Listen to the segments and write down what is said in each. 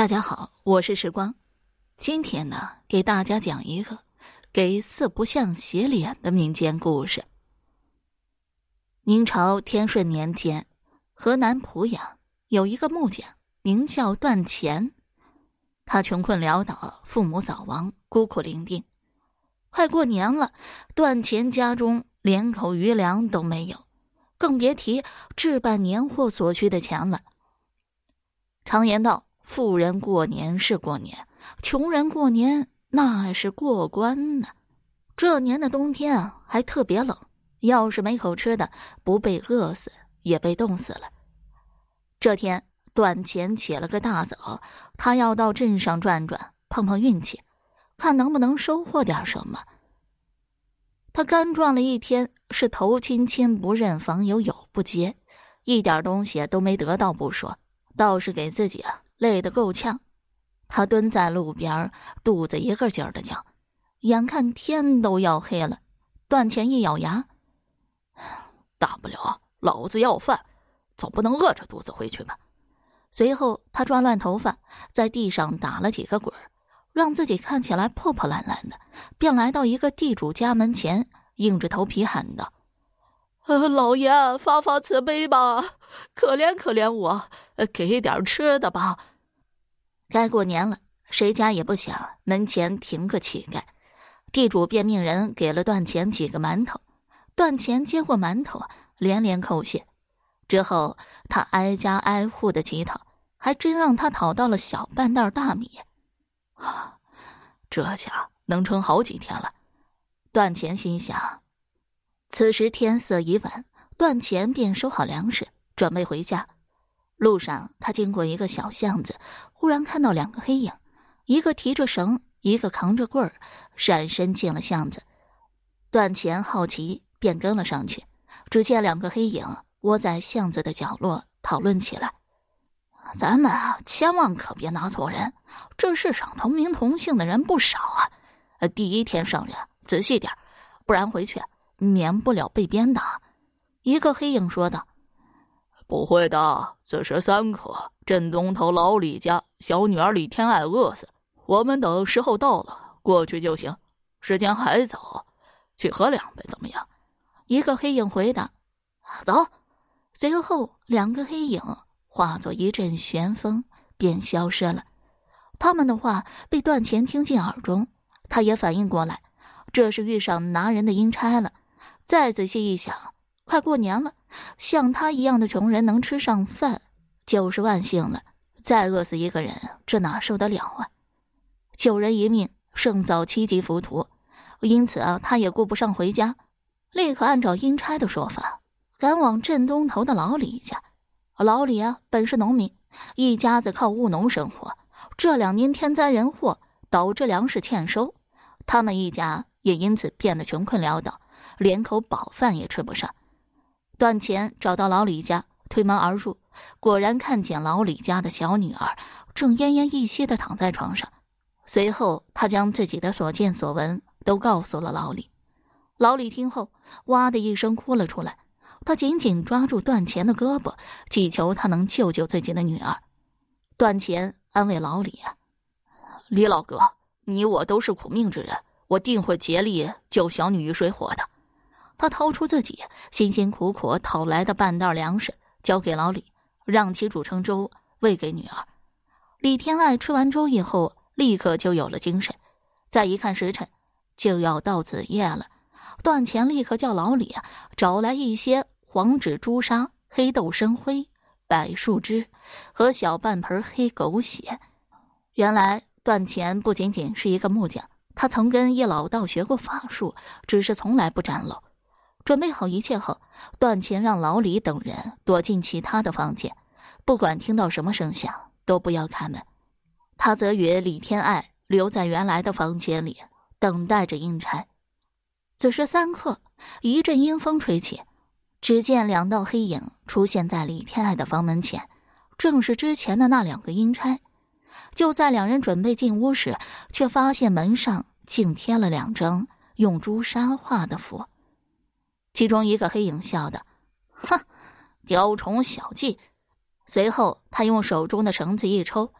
大家好，我是时光。今天呢，给大家讲一个给四不像洗脸的民间故事。明朝天顺年间，河南濮阳有一个木匠，名叫段钱。他穷困潦倒，父母早亡，孤苦伶仃。快过年了，段钱家中连口余粮都没有，更别提置办年货所需的钱了。常言道。富人过年是过年，穷人过年那是过关呢。这年的冬天，还特别冷，要是没口吃的，不被饿死也被冻死了。这天，段钱起了个大早，他要到镇上转转，碰碰运气，看能不能收获点什么。他干转了一天，是头亲亲不认，房友友不接，一点东西都没得到不说，倒是给自己啊。累得够呛，他蹲在路边，肚子一个劲儿的叫，眼看天都要黑了。段钱一咬牙，大不了老子要饭，总不能饿着肚子回去吧。随后，他抓乱头发，在地上打了几个滚儿，让自己看起来破破烂烂的，便来到一个地主家门前，硬着头皮喊道：“呃，老爷发发慈悲吧，可怜可怜我，给点吃的吧。”该过年了，谁家也不想门前停个乞丐，地主便命人给了段钱几个馒头。段钱接过馒头，连连叩谢。之后，他挨家挨户的乞讨，还真让他讨到了小半袋大米。啊，这下能撑好几天了。段钱心想。此时天色已晚，段钱便收好粮食，准备回家。路上，他经过一个小巷子，忽然看到两个黑影，一个提着绳，一个扛着棍儿，闪身进了巷子。段钱好奇，便跟了上去。只见两个黑影窝在巷子的角落讨论起来：“咱们啊，千万可别拿错人，这世上同名同姓的人不少啊。第一天上任，仔细点不然回去免不了被鞭打。”一个黑影说道。不会的，此时三刻，镇东头老李家小女儿李天爱饿死，我们等时候到了过去就行。时间还早，去喝两杯怎么样？一个黑影回答：“走。”随后，两个黑影化作一阵旋风，便消失了。他们的话被段钱听进耳中，他也反应过来，这是遇上拿人的阴差了。再仔细一想。快过年了，像他一样的穷人能吃上饭，就是万幸了。再饿死一个人，这哪受得了啊？救人一命胜造七级浮屠，因此啊，他也顾不上回家，立刻按照阴差的说法，赶往镇东头的老李家。老李啊，本是农民，一家子靠务农生活。这两年天灾人祸，导致粮食欠收，他们一家也因此变得穷困潦倒，连口饱饭也吃不上。段钱找到老李家，推门而入，果然看见老李家的小女儿正奄奄一息的躺在床上。随后，他将自己的所见所闻都告诉了老李。老李听后，哇的一声哭了出来。他紧紧抓住段钱的胳膊，祈求他能救救自己的女儿。段钱安慰老李：“李老哥，你我都是苦命之人，我定会竭力救小女于水火的。”他掏出自己辛辛苦苦讨来的半袋粮食，交给老李，让其煮成粥喂给女儿。李天爱吃完粥以后，立刻就有了精神。再一看时辰，就要到子夜了。段钱立刻叫老李找来一些黄纸、朱砂、黑豆生灰、柏树枝和小半盆黑狗血。原来段钱不仅仅是一个木匠，他曾跟一老道学过法术，只是从来不展露。准备好一切后，段钱让老李等人躲进其他的房间，不管听到什么声响都不要开门。他则与李天爱留在原来的房间里，等待着阴差。此时三刻，一阵阴风吹起，只见两道黑影出现在李天爱的房门前，正是之前的那两个阴差。就在两人准备进屋时，却发现门上竟贴了两张用朱砂画的符。其中一个黑影笑道：“哼，雕虫小技。”随后，他用手中的绳子一抽，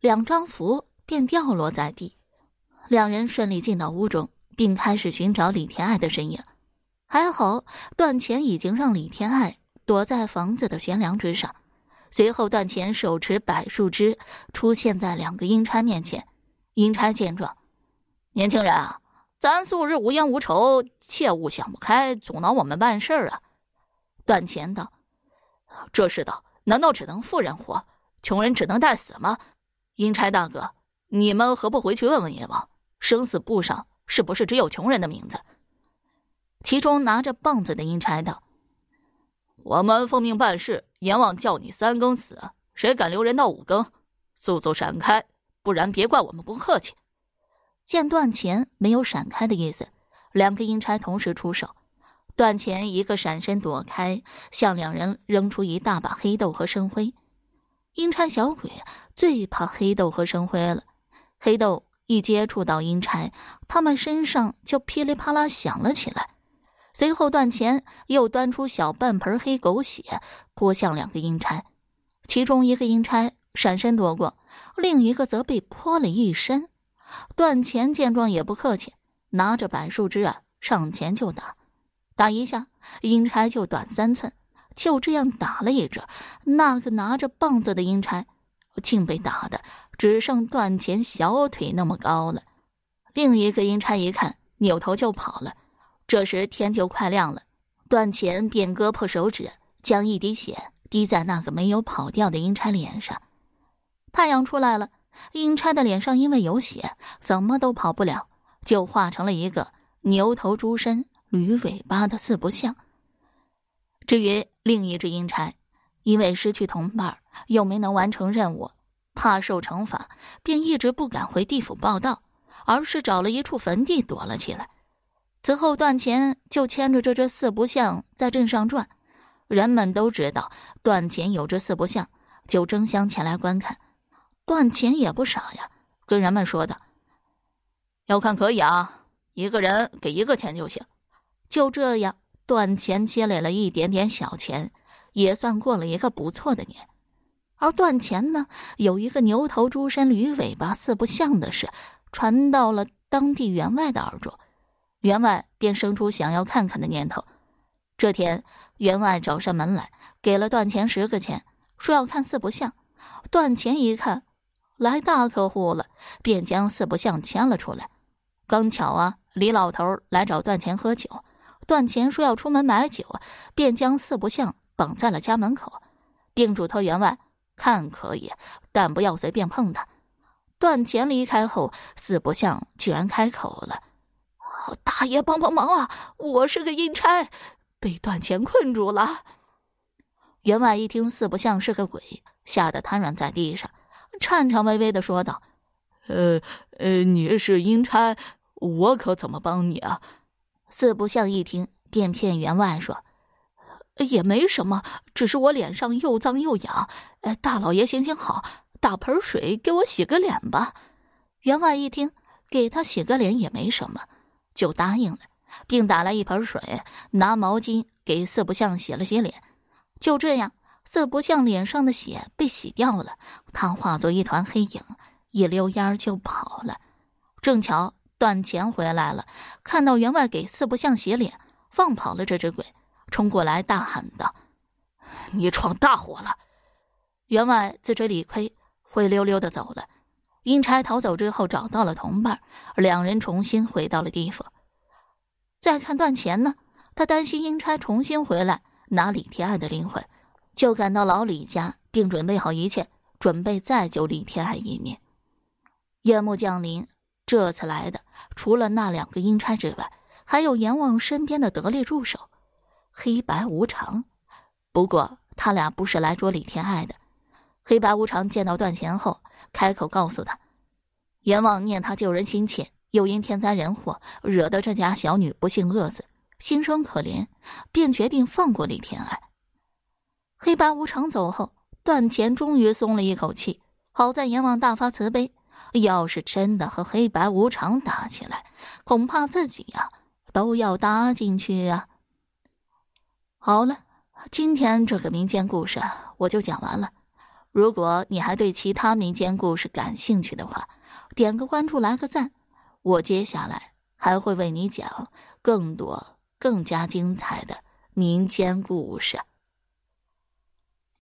两张符便掉落在地。两人顺利进到屋中，并开始寻找李天爱的身影。还好，段钱已经让李天爱躲在房子的悬梁之上。随后，段钱手持柏树枝出现在两个阴差面前。阴差见状，年轻人啊，咱素日无冤无仇，切勿想不开，阻挠我们办事啊！段钱道：“这世道，难道只能富人活，穷人只能待死吗？阴差大哥，你们何不回去问问阎王，生死簿上是不是只有穷人的名字？”其中拿着棒子的阴差道：“我们奉命办事，阎王叫你三更死，谁敢留人到五更？速速闪开！”不然别怪我们不客气。见段钱没有闪开的意思，两个阴差同时出手。段钱一个闪身躲开，向两人扔出一大把黑豆和生灰。阴差小鬼最怕黑豆和生灰了，黑豆一接触到阴差，他们身上就噼里啪啦响了起来。随后，段钱又端出小半盆黑狗血泼向两个阴差，其中一个阴差。闪身躲过，另一个则被泼了一身。段钱见状也不客气，拿着柏树枝啊上前就打，打一下阴差就短三寸。就这样打了一阵，那个拿着棒子的阴差竟被打的只剩段钱小腿那么高了。另一个阴差一看，扭头就跑了。这时天就快亮了，段钱便割破手指，将一滴血滴在那个没有跑掉的阴差脸上。太阳出来了，阴差的脸上因为有血，怎么都跑不了，就化成了一个牛头猪身、驴尾巴的四不像。至于另一只阴差，因为失去同伴，又没能完成任务，怕受惩罚，便一直不敢回地府报道，而是找了一处坟地躲了起来。此后，段钱就牵着这只四不像在镇上转，人们都知道段钱有只四不像，就争相前来观看。段钱也不傻呀，跟人们说的：“要看可以啊，一个人给一个钱就行。”就这样，段钱积累了一点点小钱，也算过了一个不错的年。而段钱呢，有一个牛头猪身驴尾巴四不像的事，传到了当地员外的耳中，员外便生出想要看看的念头。这天，员外找上门来，给了段钱十个钱，说要看四不像。段钱一看。来大客户了，便将四不像牵了出来。刚巧啊，李老头来找段钱喝酒，段钱说要出门买酒，便将四不像绑在了家门口，并嘱托员外看可以，但不要随便碰他。段钱离开后，四不像居然开口了：“大爷帮帮忙啊！我是个阴差，被段钱困住了。”员外一听四不像是个鬼，吓得瘫软在地上。颤颤巍巍的说道：“呃呃，你是阴差，我可怎么帮你啊？”四不像一听，便骗员外说：“也没什么，只是我脸上又脏又痒。呃，大老爷行行好，打盆水给我洗个脸吧。”员外一听，给他洗个脸也没什么，就答应了，并打来一盆水，拿毛巾给四不像洗了洗脸。就这样。四不像脸上的血被洗掉了，他化作一团黑影，一溜烟儿就跑了。正巧段钱回来了，看到员外给四不像洗脸，放跑了这只鬼，冲过来大喊道：“你闯大祸了！”员外自知理亏，灰溜溜的走了。阴差逃走之后，找到了同伴，两人重新回到了地府。再看段钱呢，他担心阴差重新回来拿李天爱的灵魂。就赶到老李家，并准备好一切，准备再救李天爱一命。夜幕降临，这次来的除了那两个阴差之外，还有阎王身边的得力助手黑白无常。不过他俩不是来捉李天爱的。黑白无常见到段钱后，开口告诉他：阎王念他救人心切，又因天灾人祸惹得这家小女不幸饿死，心生可怜，便决定放过李天爱。黑白无常走后，段钱终于松了一口气。好在阎王大发慈悲，要是真的和黑白无常打起来，恐怕自己呀都要搭进去呀。好了，今天这个民间故事我就讲完了。如果你还对其他民间故事感兴趣的话，点个关注，来个赞，我接下来还会为你讲更多、更加精彩的民间故事。